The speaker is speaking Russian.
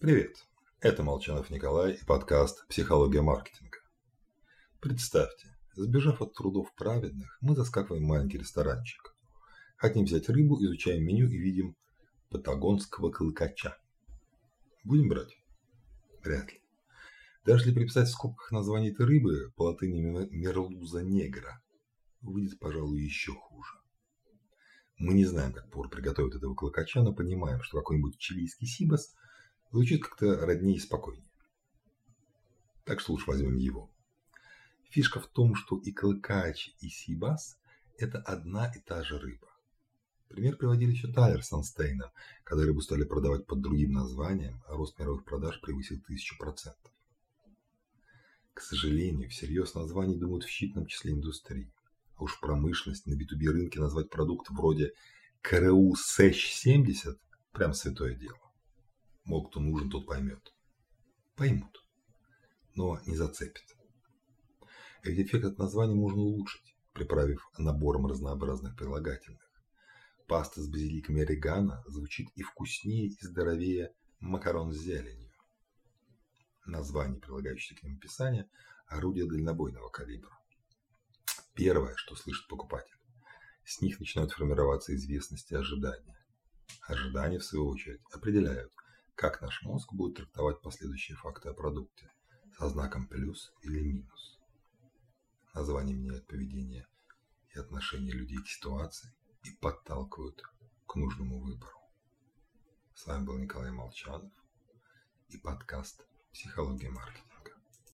Привет, это Молчанов Николай и подкаст «Психология маркетинга». Представьте, сбежав от трудов праведных, мы заскакиваем в маленький ресторанчик. Хотим взять рыбу, изучаем меню и видим патагонского клыкача. Будем брать? Вряд ли. Даже если приписать в скобках название этой рыбы по латыни мерлуза негра, выйдет, пожалуй, еще хуже. Мы не знаем, как повар приготовит этого клыкача, но понимаем, что какой-нибудь чилийский сибас – Звучит как-то роднее и спокойнее. Так что лучше возьмем его. Фишка в том, что и клыкач, и сибас – это одна и та же рыба. Пример приводили еще Тайлер с Анстейном, когда рыбу стали продавать под другим названием, а рост мировых продаж превысил тысячу процентов. К сожалению, всерьез названий думают в считанном числе индустрии. А уж промышленность на B2B рынке назвать продукт вроде КРУ СЭЧ-70 – прям святое дело. Мол, кто нужен, тот поймет. Поймут, но не зацепит. Ведь эффект от названия можно улучшить, приправив набором разнообразных прилагательных. Паста с базиликом и орегано звучит и вкуснее, и здоровее макарон с зеленью. Название, прилагающееся к ним описание, орудие дальнобойного калибра. Первое, что слышит покупатель. С них начинают формироваться известности и ожидания. Ожидания, в свою очередь, определяют, как наш мозг будет трактовать последующие факты о продукте со знаком плюс или минус. Названия меняют поведение и отношение людей к ситуации и подталкивают к нужному выбору. С вами был Николай Молчанов и подкаст «Психология маркетинга».